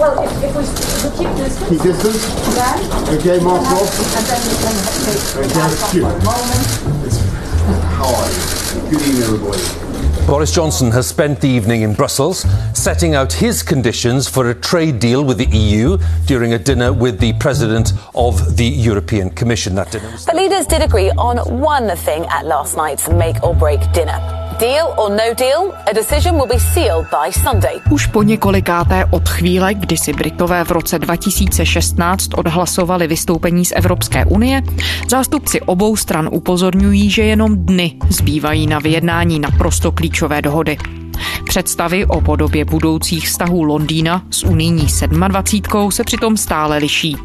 Well, if, if we, if we keep distance, Keep distance. then, Okay, mask and off. then we can take the Okay, mask off cute. for a moment. How are you? Good evening, everybody. Boris Johnson has spent the evening in Brussels setting out his conditions for a trade deal with the EU during a dinner with the President of the European Commission. That dinner was The leaders did agree on one thing at last night's make or break dinner. Deal or no deal, a decision will be sealed by Sunday. Už po několikáté od chvíle, kdy si Britové v roce 2016 odhlasovali vystoupení z Evropské unie, zástupci obou stran upozorňují, že jenom dny zbývají na vyjednání naprosto klíčové dohody. Představy o podobě budoucích vztahů Londýna s unijní 27 se přitom stále liší.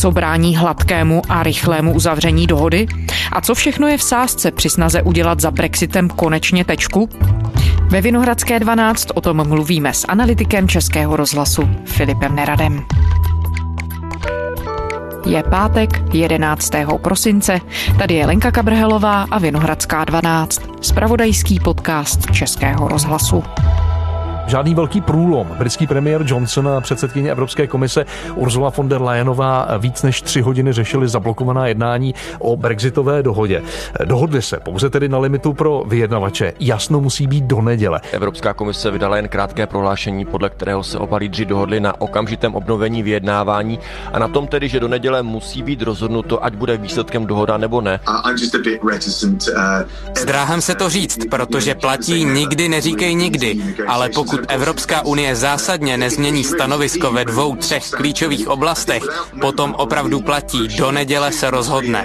Co brání hladkému a rychlému uzavření dohody? A co všechno je v sázce při snaze udělat za Brexitem konečně tečku? Ve Vinohradské 12 o tom mluvíme s analytikem Českého rozhlasu Filipem Neradem. Je pátek 11. prosince, tady je Lenka Kabrhelová a Vinohradská 12, spravodajský podcast Českého rozhlasu. Žádný velký průlom. Britský premiér Johnson a předsedkyně Evropské komise Ursula von der Leyenová víc než tři hodiny řešili zablokovaná jednání o brexitové dohodě. Dohodli se pouze tedy na limitu pro vyjednavače. Jasno musí být do neděle. Evropská komise vydala jen krátké prohlášení, podle kterého se oba lídři dohodli na okamžitém obnovení vyjednávání a na tom tedy, že do neděle musí být rozhodnuto, ať bude výsledkem dohoda nebo ne. Zdráhám se to říct, protože platí nikdy neříkej nikdy, ale pokud Evropská unie zásadně nezmění stanovisko ve dvou, třech klíčových oblastech, potom opravdu platí, do neděle se rozhodne.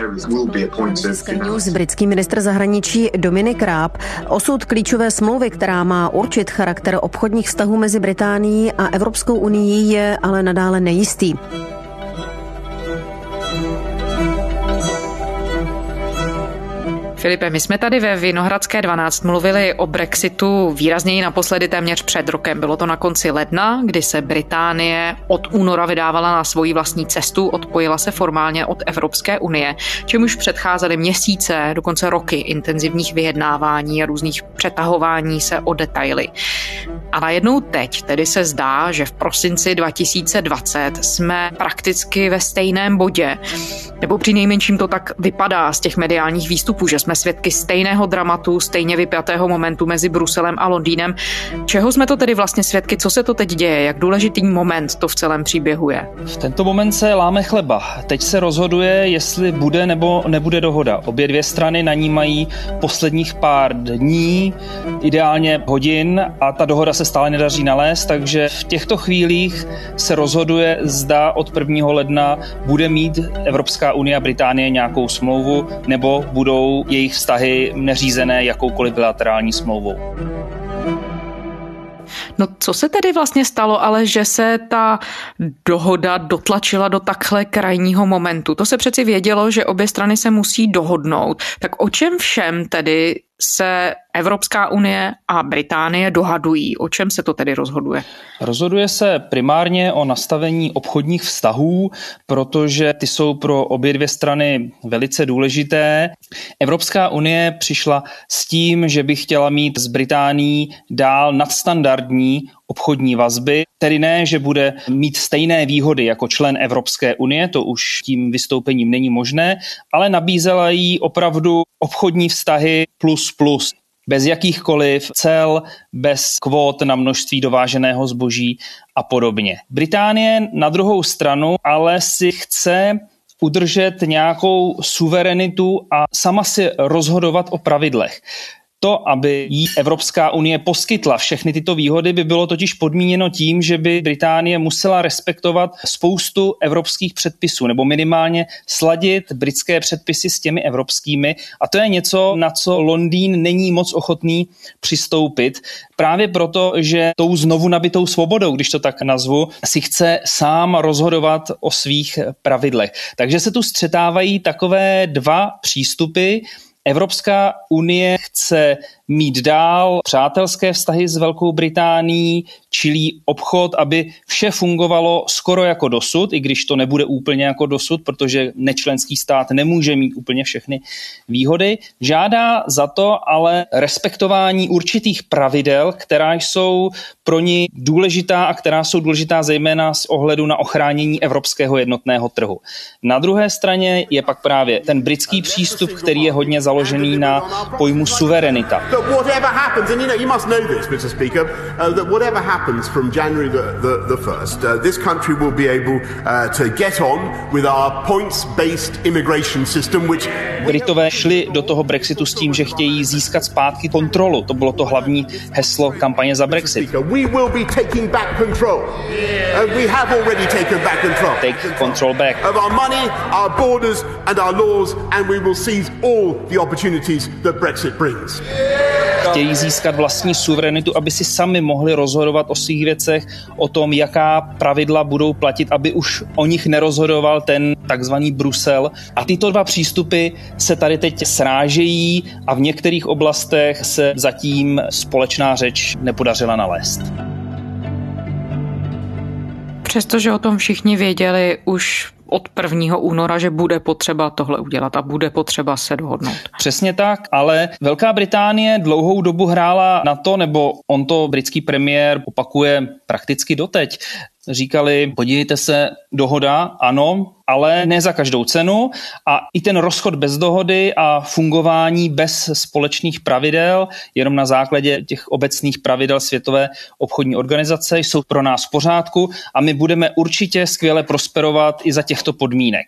Sky News britský ministr zahraničí Dominik Raab osud klíčové smlouvy, která má určit charakter obchodních vztahů mezi Británií a Evropskou unii, je ale nadále nejistý. Filipe, my jsme tady ve Vinohradské 12 mluvili o Brexitu výrazněji naposledy téměř před rokem. Bylo to na konci ledna, kdy se Británie od února vydávala na svoji vlastní cestu, odpojila se formálně od Evropské unie, čemuž předcházely měsíce, dokonce roky intenzivních vyjednávání a různých přetahování se o detaily. A najednou teď tedy se zdá, že v prosinci 2020 jsme prakticky ve stejném bodě, nebo při nejmenším to tak vypadá z těch mediálních výstupů, že jsme svědky stejného dramatu, stejně vypjatého momentu mezi Bruselem a Londýnem. Čeho jsme to tedy vlastně svědky, co se to teď děje, jak důležitý moment to v celém příběhu je? V tento moment se láme chleba. Teď se rozhoduje, jestli bude nebo nebude dohoda. Obě dvě strany na ní mají posledních pár dní, ideálně hodin a ta dohoda se stále nedaří nalézt, takže v těchto chvílích se rozhoduje, zda od 1. ledna bude mít Evropská unie a Británie nějakou smlouvu nebo budou jejich vztahy neřízené jakoukoliv bilaterální smlouvou. No co se tedy vlastně stalo, ale že se ta dohoda dotlačila do takhle krajního momentu? To se přeci vědělo, že obě strany se musí dohodnout. Tak o čem všem tedy se Evropská unie a Británie dohadují? O čem se to tedy rozhoduje? Rozhoduje se primárně o nastavení obchodních vztahů, protože ty jsou pro obě dvě strany velice důležité. Evropská unie přišla s tím, že by chtěla mít s Británií dál nadstandardní obchodní vazby, tedy ne, že bude mít stejné výhody jako člen Evropské unie, to už tím vystoupením není možné, ale nabízela jí opravdu obchodní vztahy plus plus. Bez jakýchkoliv cel, bez kvót na množství dováženého zboží a podobně. Británie na druhou stranu ale si chce udržet nějakou suverenitu a sama si rozhodovat o pravidlech to, aby jí Evropská unie poskytla všechny tyto výhody, by bylo totiž podmíněno tím, že by Británie musela respektovat spoustu evropských předpisů nebo minimálně sladit britské předpisy s těmi evropskými. A to je něco, na co Londýn není moc ochotný přistoupit. Právě proto, že tou znovu nabitou svobodou, když to tak nazvu, si chce sám rozhodovat o svých pravidlech. Takže se tu střetávají takové dva přístupy, Evropská unie chce mít dál přátelské vztahy s Velkou Británií, čilí obchod, aby vše fungovalo skoro jako dosud, i když to nebude úplně jako dosud, protože nečlenský stát nemůže mít úplně všechny výhody. Žádá za to ale respektování určitých pravidel, která jsou pro ní důležitá a která jsou důležitá zejména z ohledu na ochránění evropského jednotného trhu. Na druhé straně je pak právě ten britský přístup, který je hodně založený na pojmu suverenita. Happens from January the, the, the 1st, uh, this country will be able uh, to get on with our points-based immigration system, which... Britové šli do toho Brexitu s tím, že chtějí získat zpátky kontrolu. To bylo to hlavní heslo kampaně za Brexit. We will be taking back control. And we have already taken back control. Take control back. Of our money, our borders and our laws and we will seize all the opportunities that Brexit brings. Chtějí získat vlastní suverenitu, aby si sami mohli rozhodovat o svých věcech, o tom, jaká pravidla budou platit, aby už o nich nerozhodoval ten takzvaný Brusel. A tyto dva přístupy se tady teď srážejí a v některých oblastech se zatím společná řeč nepodařila nalézt. Přestože o tom všichni věděli už od 1. února, že bude potřeba tohle udělat a bude potřeba se dohodnout. Přesně tak, ale Velká Británie dlouhou dobu hrála na to, nebo on to britský premiér opakuje prakticky doteď, říkali, podívejte se, dohoda, ano, ale ne za každou cenu a i ten rozchod bez dohody a fungování bez společných pravidel, jenom na základě těch obecných pravidel Světové obchodní organizace jsou pro nás v pořádku a my budeme určitě skvěle prosperovat i za těchto podmínek.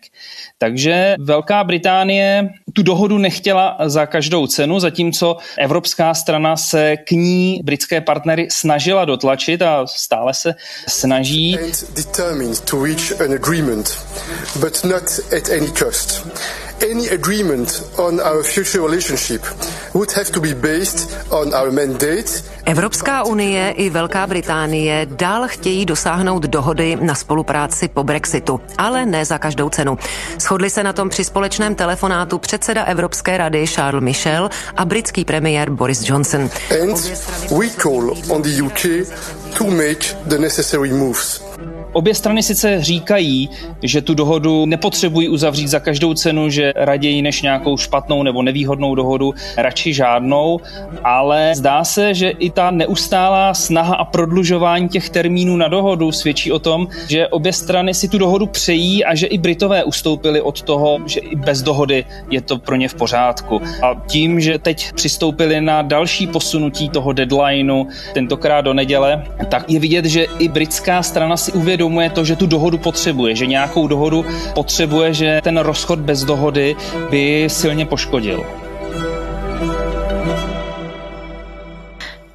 Takže Velká Británie tu dohodu nechtěla za každou cenu, zatímco evropská strana se k ní britské partnery snažila dotlačit a stále se snaží but not at any cost. Any agreement on our future relationship would have to be based on our mandate. Evropská unie i Velká Británie dál chtějí dosáhnout dohody na spolupráci po Brexitu, ale ne za každou cenu. Shodli se na tom při společném telefonátu předseda Evropské rady Charles Michel a britský premiér Boris Johnson. And we call on the UK to make the necessary moves. Obě strany sice říkají, že tu dohodu nepotřebují uzavřít za každou cenu, že raději než nějakou špatnou nebo nevýhodnou dohodu, radši žádnou, ale zdá se, že i ta neustálá snaha a prodlužování těch termínů na dohodu svědčí o tom, že obě strany si tu dohodu přejí a že i Britové ustoupili od toho, že i bez dohody je to pro ně v pořádku. A tím, že teď přistoupili na další posunutí toho deadlineu, tentokrát do neděle, tak je vidět, že i britská strana si uvědomí, uvědomuje to, že tu dohodu potřebuje, že nějakou dohodu potřebuje, že ten rozchod bez dohody by silně poškodil.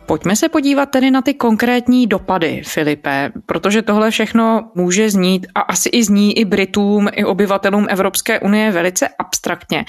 Pojďme se podívat tedy na ty konkrétní dopady, Filipe, protože tohle všechno může znít a asi i zní i Britům, i obyvatelům Evropské unie velice abstraktně.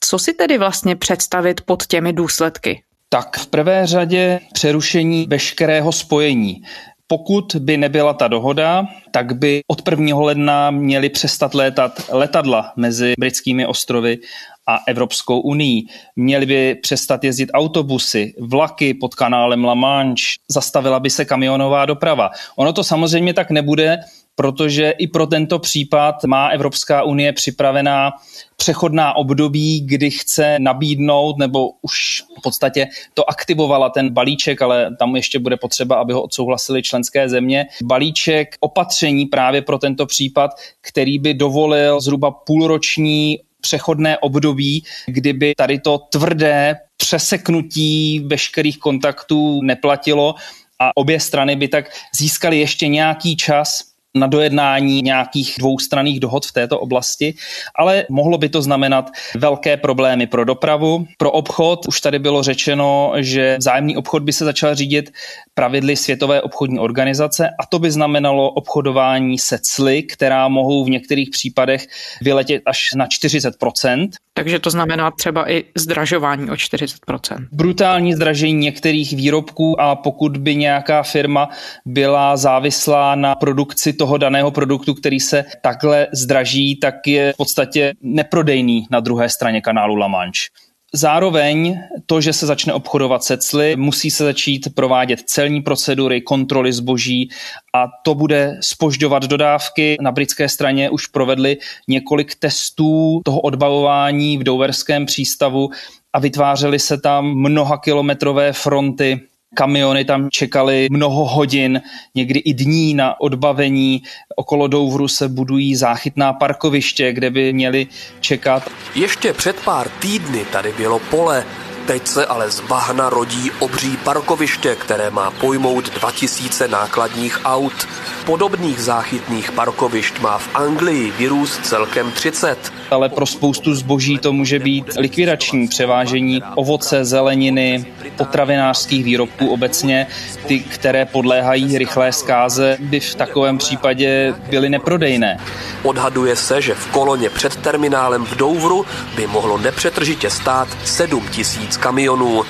Co si tedy vlastně představit pod těmi důsledky? Tak v prvé řadě přerušení veškerého spojení. Pokud by nebyla ta dohoda, tak by od 1. ledna měly přestat létat letadla mezi britskými ostrovy a Evropskou unii. Měly by přestat jezdit autobusy, vlaky pod kanálem La Manche, zastavila by se kamionová doprava. Ono to samozřejmě tak nebude, protože i pro tento případ má Evropská unie připravená přechodná období, kdy chce nabídnout, nebo už v podstatě to aktivovala ten balíček, ale tam ještě bude potřeba, aby ho odsouhlasili členské země. Balíček opatření právě pro tento případ, který by dovolil zhruba půlroční přechodné období, kdyby tady to tvrdé přeseknutí veškerých kontaktů neplatilo a obě strany by tak získaly ještě nějaký čas na dojednání nějakých dvoustranných dohod v této oblasti, ale mohlo by to znamenat velké problémy pro dopravu, pro obchod. Už tady bylo řečeno, že vzájemný obchod by se začal řídit pravidly Světové obchodní organizace a to by znamenalo obchodování se cly, která mohou v některých případech vyletět až na 40%. Takže to znamená třeba i zdražování o 40%. Brutální zdražení některých výrobků a pokud by nějaká firma byla závislá na produkci toho daného produktu, který se takhle zdraží, tak je v podstatě neprodejný na druhé straně kanálu La Manche. Zároveň to, že se začne obchodovat se cly, musí se začít provádět celní procedury, kontroly zboží a to bude spožďovat dodávky. Na britské straně už provedli několik testů toho odbavování v Doverském přístavu a vytvářely se tam mnoha kilometrové fronty Kamiony tam čekaly mnoho hodin, někdy i dní na odbavení. Okolo Douvru se budují záchytná parkoviště, kde by měli čekat. Ještě před pár týdny tady bylo pole, Teď se ale z bahna rodí obří parkoviště, které má pojmout 2000 nákladních aut. Podobných záchytných parkovišť má v Anglii vyrůst celkem 30. Ale pro spoustu zboží to může být likvidační převážení ovoce, zeleniny, potravinářských výrobků obecně. Ty, které podléhají rychlé zkáze, by v takovém případě byly neprodejné. Odhaduje se, že v koloně před terminálem v Douvru by mohlo nepřetržitě stát 7 tisíc kamionů.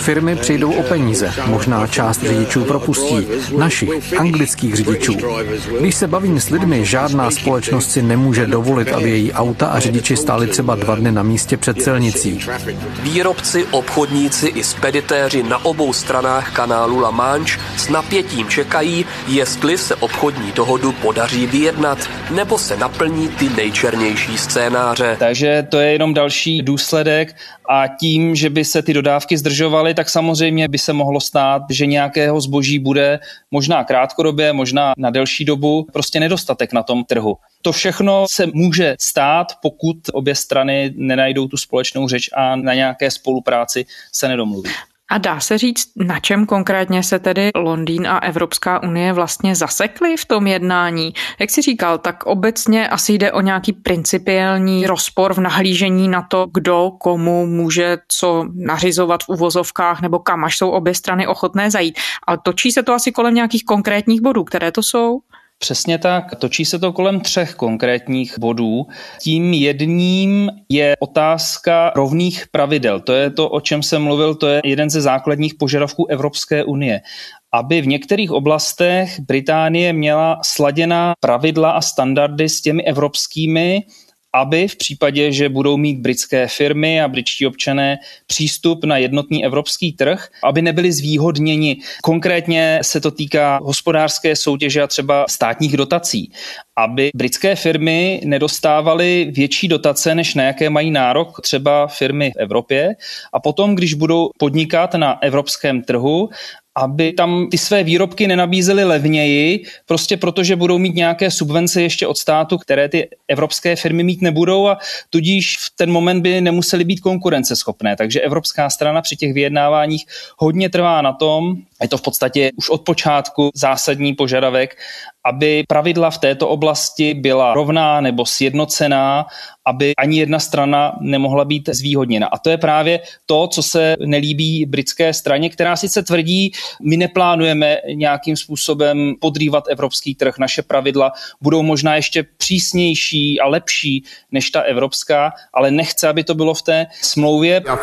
Firmy přijdou o peníze, možná část řidičů propustí, našich, anglických řidičů. Když se bavím s lidmi, žádná společnost si nemůže dovolit, aby její auta a řidiči stáli třeba dva dny na místě před silnicí. Výrobci, obchodníci i speditéři na obou stranách kanálu La Manche s napětím čekají, jestli se obchodní dohodu podaří vyjednat, nebo se naplní ty nejčernější scénáře. Takže to je jenom další důsledek a tím, že by se ty dodávky zdržovaly, tak samozřejmě by se mohlo stát, že nějakého zboží bude možná krátkodobě, možná na delší dobu, prostě nedostatek na tom trhu. To všechno se může stát, pokud obě strany nenajdou tu společnou řeč a na nějaké spolupráci se nedomluví. A dá se říct, na čem konkrétně se tedy Londýn a Evropská unie vlastně zasekly v tom jednání? Jak si říkal, tak obecně asi jde o nějaký principiální rozpor v nahlížení na to, kdo komu může co nařizovat v uvozovkách nebo kam až jsou obě strany ochotné zajít. Ale točí se to asi kolem nějakých konkrétních bodů, které to jsou? Přesně tak. Točí se to kolem třech konkrétních bodů. Tím jedním je otázka rovných pravidel. To je to, o čem jsem mluvil, to je jeden ze základních požadavků Evropské unie aby v některých oblastech Británie měla sladěná pravidla a standardy s těmi evropskými aby v případě, že budou mít britské firmy a britští občané přístup na jednotný evropský trh, aby nebyli zvýhodněni. Konkrétně se to týká hospodářské soutěže a třeba státních dotací aby britské firmy nedostávaly větší dotace, než na jaké mají nárok třeba firmy v Evropě. A potom, když budou podnikat na evropském trhu aby tam ty své výrobky nenabízely levněji, prostě protože budou mít nějaké subvence ještě od státu, které ty evropské firmy mít nebudou a tudíž v ten moment by nemuseli být konkurenceschopné. Takže evropská strana při těch vyjednáváních hodně trvá na tom, je to v podstatě už od počátku zásadní požadavek, aby pravidla v této oblasti byla rovná nebo sjednocená, aby ani jedna strana nemohla být zvýhodněna. A to je právě to, co se nelíbí britské straně, která sice tvrdí, my neplánujeme nějakým způsobem podrývat evropský trh, naše pravidla budou možná ještě přísnější a lepší než ta evropská, ale nechce, aby to bylo v té smlouvě. Our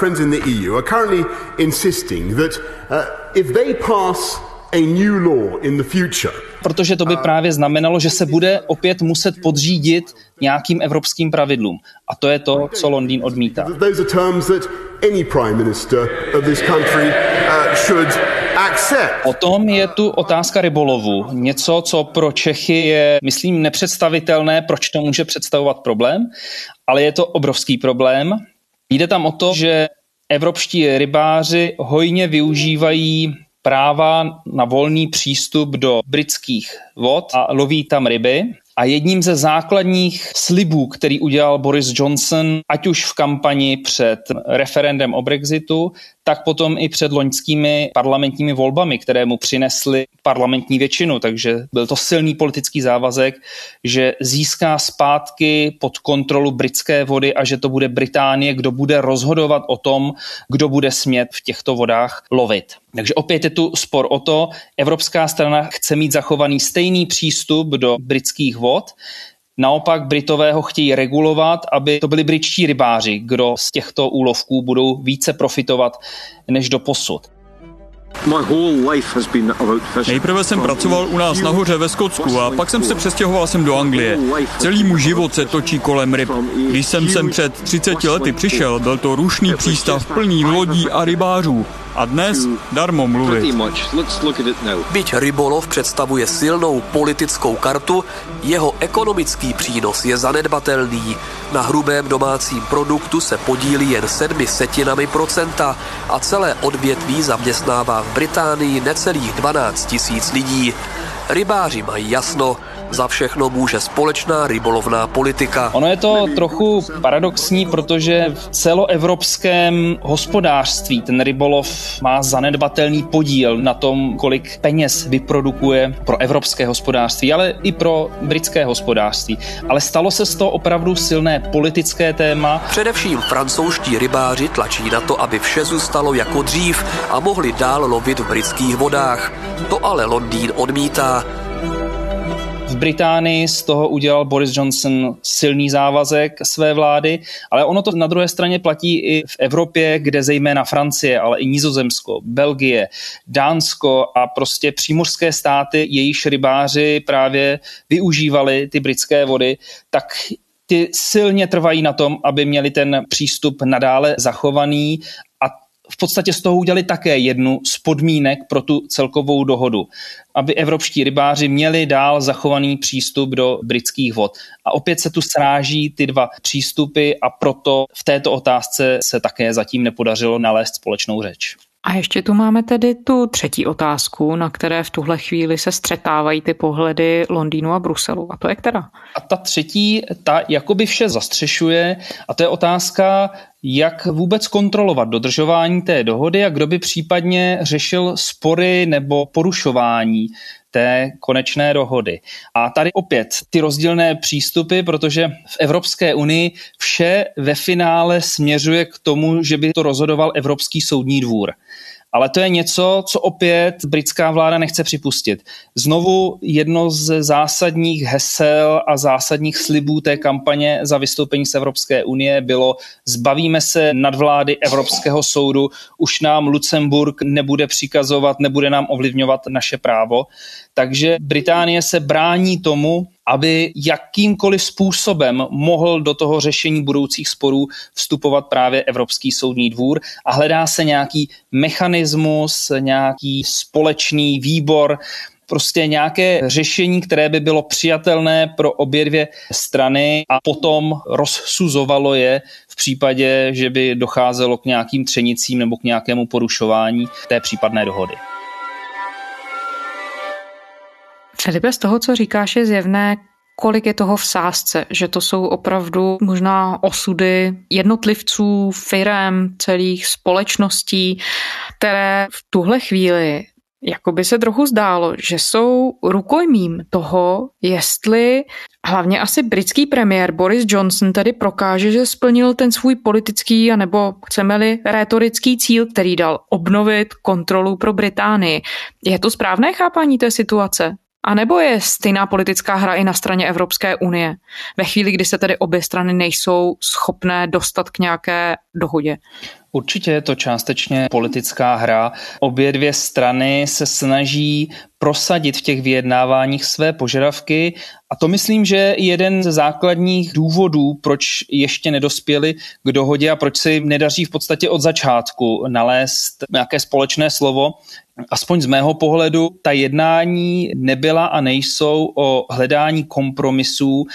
if they pass a new law in the future, protože to by právě znamenalo, že se bude opět muset podřídit nějakým evropským pravidlům. A to je to, co Londýn odmítá. Those are terms that any prime minister of this country uh, should accept. Potom je tu otázka rybolovu. Něco, co pro Čechy je, myslím, nepředstavitelné, proč to může představovat problém, ale je to obrovský problém. Jde tam o to, že evropští rybáři hojně využívají práva na volný přístup do britských vod a loví tam ryby. A jedním ze základních slibů, který udělal Boris Johnson, ať už v kampani před referendem o Brexitu, tak potom i před loňskými parlamentními volbami, které mu přinesly parlamentní většinu. Takže byl to silný politický závazek, že získá zpátky pod kontrolu britské vody a že to bude Británie, kdo bude rozhodovat o tom, kdo bude smět v těchto vodách lovit. Takže opět je tu spor o to, evropská strana chce mít zachovaný stejný přístup do britských vod, Naopak Britové ho chtějí regulovat, aby to byli britští rybáři, kdo z těchto úlovků budou více profitovat než do posud. Nejprve jsem pracoval u nás nahoře ve Skotsku a pak jsem se přestěhoval sem do Anglie. Celý můj život se točí kolem ryb. Když jsem sem před 30 lety přišel, byl to rušný přístav plný lodí a rybářů. A dnes darmo mluvit. Byť rybolov představuje silnou politickou kartu, jeho ekonomický přínos je zanedbatelný. Na hrubém domácím produktu se podílí jen sedmi setinami procenta a celé odvětví zaměstnává v Británii necelých 12 tisíc lidí. Rybáři mají jasno, za všechno může společná rybolovná politika. Ono je to trochu paradoxní, protože v celoevropském hospodářství ten rybolov má zanedbatelný podíl na tom, kolik peněz vyprodukuje pro evropské hospodářství, ale i pro britské hospodářství. Ale stalo se z toho opravdu silné politické téma. Především francouzští rybáři tlačí na to, aby vše zůstalo jako dřív a mohli dál lovit v britských vodách. To ale Londýn odmítá. V Británii z toho udělal Boris Johnson silný závazek své vlády, ale ono to na druhé straně platí i v Evropě, kde zejména Francie, ale i Nizozemsko, Belgie, Dánsko a prostě přímořské státy, jejíž rybáři právě využívali ty britské vody, tak ty silně trvají na tom, aby měli ten přístup nadále zachovaný v podstatě z toho udělali také jednu z podmínek pro tu celkovou dohodu, aby evropští rybáři měli dál zachovaný přístup do britských vod. A opět se tu sráží ty dva přístupy a proto v této otázce se také zatím nepodařilo nalézt společnou řeč. A ještě tu máme tedy tu třetí otázku, na které v tuhle chvíli se střetávají ty pohledy Londýnu a Bruselu. A to je která? A ta třetí, ta jakoby vše zastřešuje a to je otázka, jak vůbec kontrolovat dodržování té dohody a kdo by případně řešil spory nebo porušování té konečné dohody. A tady opět ty rozdílné přístupy, protože v Evropské unii vše ve finále směřuje k tomu, že by to rozhodoval Evropský soudní dvůr. Ale to je něco, co opět britská vláda nechce připustit. Znovu jedno z zásadních hesel a zásadních slibů té kampaně za vystoupení z Evropské unie bylo zbavíme se nadvlády Evropského soudu, už nám Lucemburg nebude přikazovat, nebude nám ovlivňovat naše právo. Takže Británie se brání tomu, aby jakýmkoliv způsobem mohl do toho řešení budoucích sporů vstupovat právě Evropský soudní dvůr a hledá se nějaký mechanismus, nějaký společný výbor, prostě nějaké řešení, které by bylo přijatelné pro obě dvě strany a potom rozsuzovalo je v případě, že by docházelo k nějakým třenicím nebo k nějakému porušování té případné dohody. Filipe, z toho, co říkáš, je zjevné, kolik je toho v sázce, že to jsou opravdu možná osudy jednotlivců, firem, celých společností, které v tuhle chvíli jako by se trochu zdálo, že jsou rukojmím toho, jestli hlavně asi britský premiér Boris Johnson tedy prokáže, že splnil ten svůj politický a nebo chceme-li rétorický cíl, který dal obnovit kontrolu pro Británii. Je to správné chápání té situace? A nebo je stejná politická hra i na straně Evropské unie? Ve chvíli, kdy se tedy obě strany nejsou schopné dostat k nějaké dohodě. Určitě je to částečně politická hra. Obě dvě strany se snaží prosadit v těch vyjednáváních své požadavky a to myslím, že je jeden ze základních důvodů, proč ještě nedospěli k dohodě a proč si nedaří v podstatě od začátku nalézt nějaké společné slovo. Aspoň z mého pohledu ta jednání nebyla a nejsou o hledání kompromisů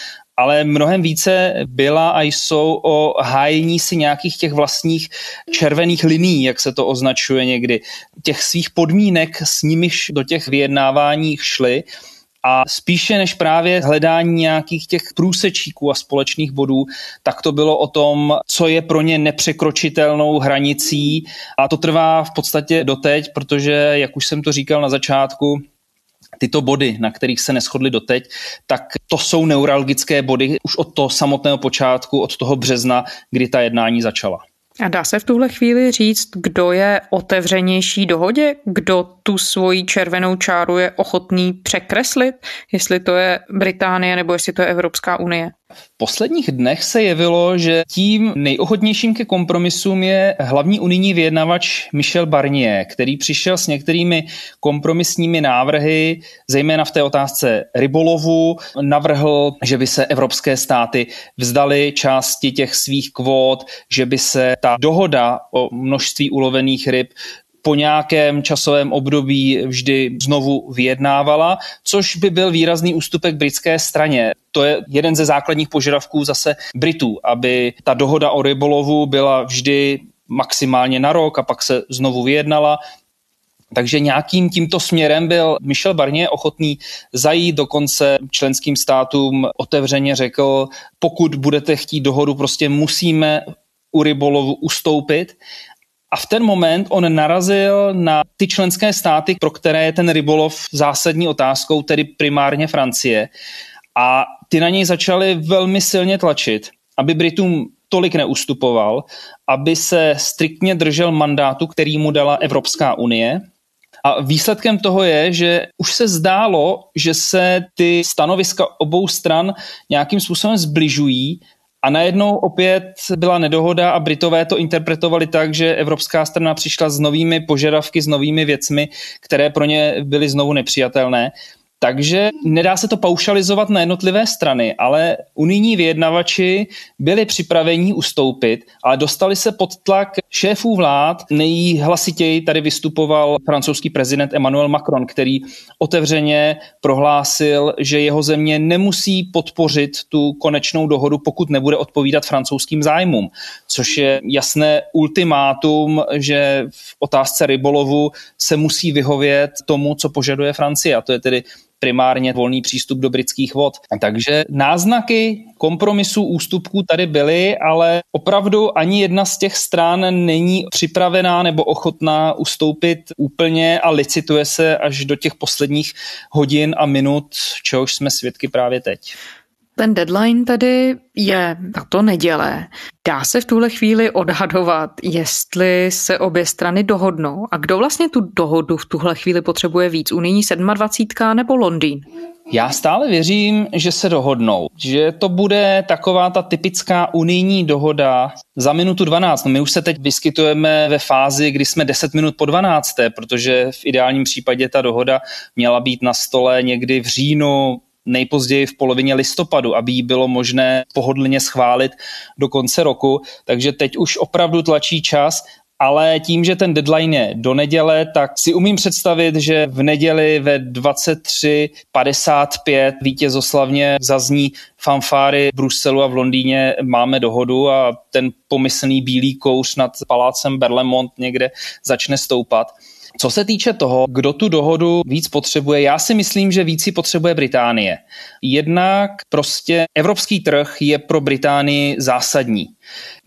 ale mnohem více byla a jsou o hájení si nějakých těch vlastních červených liní, jak se to označuje někdy, těch svých podmínek, s nimiž do těch vyjednávání šly. A spíše než právě hledání nějakých těch průsečíků a společných bodů, tak to bylo o tom, co je pro ně nepřekročitelnou hranicí. A to trvá v podstatě doteď, protože, jak už jsem to říkal na začátku, tyto body, na kterých se neschodli doteď, tak to jsou neuralgické body už od toho samotného počátku, od toho března, kdy ta jednání začala. A dá se v tuhle chvíli říct, kdo je otevřenější dohodě? Kdo tu svoji červenou čáru je ochotný překreslit? Jestli to je Británie nebo jestli to je Evropská unie? V posledních dnech se jevilo, že tím nejochotnějším ke kompromisům je hlavní unijní vyjednavač Michel Barnier, který přišel s některými kompromisními návrhy, zejména v té otázce rybolovu. Navrhl, že by se evropské státy vzdali části těch svých kvót, že by se ta dohoda o množství ulovených ryb po nějakém časovém období vždy znovu vyjednávala, což by byl výrazný ústupek britské straně. To je jeden ze základních požadavků zase Britů, aby ta dohoda o rybolovu byla vždy maximálně na rok a pak se znovu vyjednala. Takže nějakým tímto směrem byl Michel Barnier ochotný zajít dokonce členským státům otevřeně řekl, pokud budete chtít dohodu, prostě musíme u rybolovu ustoupit. A v ten moment on narazil na ty členské státy, pro které je ten rybolov zásadní otázkou, tedy primárně Francie. A ty na něj začaly velmi silně tlačit, aby Britům tolik neustupoval, aby se striktně držel mandátu, který mu dala Evropská unie. A výsledkem toho je, že už se zdálo, že se ty stanoviska obou stran nějakým způsobem zbližují a najednou opět byla nedohoda a Britové to interpretovali tak, že evropská strana přišla s novými požadavky, s novými věcmi, které pro ně byly znovu nepřijatelné. Takže nedá se to paušalizovat na jednotlivé strany, ale unijní vyjednavači byli připraveni ustoupit, ale dostali se pod tlak šéfů vlád. Nejhlasitěji tady vystupoval francouzský prezident Emmanuel Macron, který otevřeně prohlásil, že jeho země nemusí podpořit tu konečnou dohodu, pokud nebude odpovídat francouzským zájmům, což je jasné ultimátum, že v otázce rybolovu se musí vyhovět tomu, co požaduje Francie, a to je tedy primárně volný přístup do britských vod. Takže náznaky kompromisů, ústupků tady byly, ale opravdu ani jedna z těch stran není připravená nebo ochotná ustoupit úplně a licituje se až do těch posledních hodin a minut, čehož jsme svědky právě teď. Ten deadline tedy je na to neděle. Dá se v tuhle chvíli odhadovat, jestli se obě strany dohodnou a kdo vlastně tu dohodu v tuhle chvíli potřebuje víc, unijní 27 nebo Londýn? Já stále věřím, že se dohodnou, že to bude taková ta typická unijní dohoda za minutu 12. No my už se teď vyskytujeme ve fázi, kdy jsme 10 minut po 12, protože v ideálním případě ta dohoda měla být na stole někdy v říjnu, nejpozději v polovině listopadu, aby ji bylo možné pohodlně schválit do konce roku. Takže teď už opravdu tlačí čas ale tím, že ten deadline je do neděle, tak si umím představit, že v neděli ve 23.55 vítězoslavně zazní fanfáry v Bruselu a v Londýně máme dohodu a ten pomyslný bílý kouř nad palácem Berlemont někde začne stoupat. Co se týče toho, kdo tu dohodu víc potřebuje, já si myslím, že víc si potřebuje Británie. Jednak prostě evropský trh je pro Británii zásadní.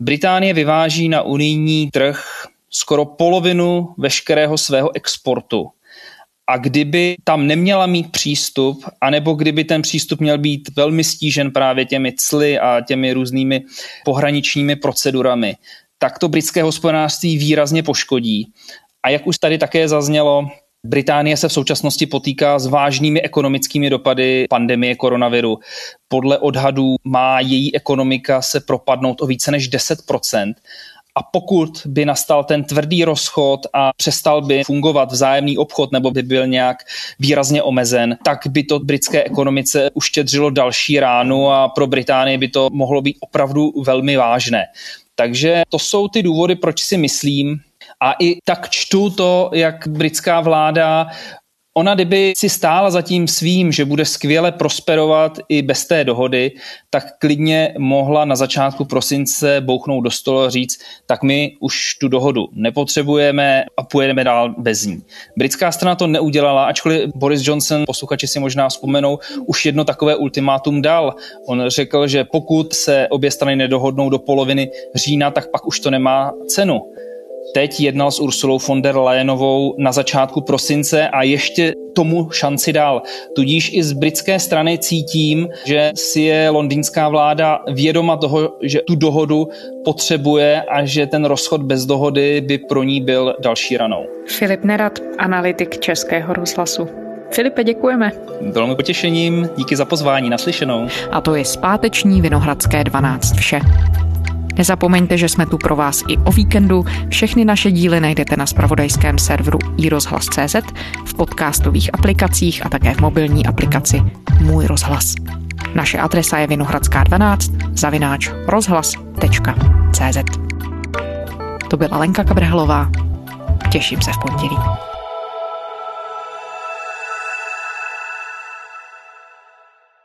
Británie vyváží na unijní trh skoro polovinu veškerého svého exportu. A kdyby tam neměla mít přístup, anebo kdyby ten přístup měl být velmi stížen právě těmi cly a těmi různými pohraničními procedurami, tak to britské hospodářství výrazně poškodí. A jak už tady také zaznělo, Británie se v současnosti potýká s vážnými ekonomickými dopady pandemie koronaviru. Podle odhadů má její ekonomika se propadnout o více než 10% a pokud by nastal ten tvrdý rozchod a přestal by fungovat vzájemný obchod nebo by byl nějak výrazně omezen, tak by to britské ekonomice uštědřilo další ránu a pro Británii by to mohlo být opravdu velmi vážné. Takže to jsou ty důvody, proč si myslím, a i tak čtu to, jak britská vláda Ona, kdyby si stála za tím svým, že bude skvěle prosperovat i bez té dohody, tak klidně mohla na začátku prosince bouchnout do stolu a říct, tak my už tu dohodu nepotřebujeme a půjdeme dál bez ní. Britská strana to neudělala, ačkoliv Boris Johnson, posluchači si možná vzpomenou, už jedno takové ultimátum dal. On řekl, že pokud se obě strany nedohodnou do poloviny října, tak pak už to nemá cenu teď jednal s Ursulou von der Leyenovou na začátku prosince a ještě tomu šanci dál. Tudíž i z britské strany cítím, že si je londýnská vláda vědoma toho, že tu dohodu potřebuje a že ten rozchod bez dohody by pro ní byl další ranou. Filip Nerad, analytik Českého rozhlasu. Filipe, děkujeme. Bylo mi potěšením, díky za pozvání, naslyšenou. A to je zpáteční Vinohradské 12 vše. Nezapomeňte, že jsme tu pro vás i o víkendu. Všechny naše díly najdete na spravodajském serveru iRozhlas.cz, v podcastových aplikacích a také v mobilní aplikaci Můj rozhlas. Naše adresa je vinohradská 12 zavináč rozhlas.cz To byla Lenka Kabrhalová. Těším se v pondělí.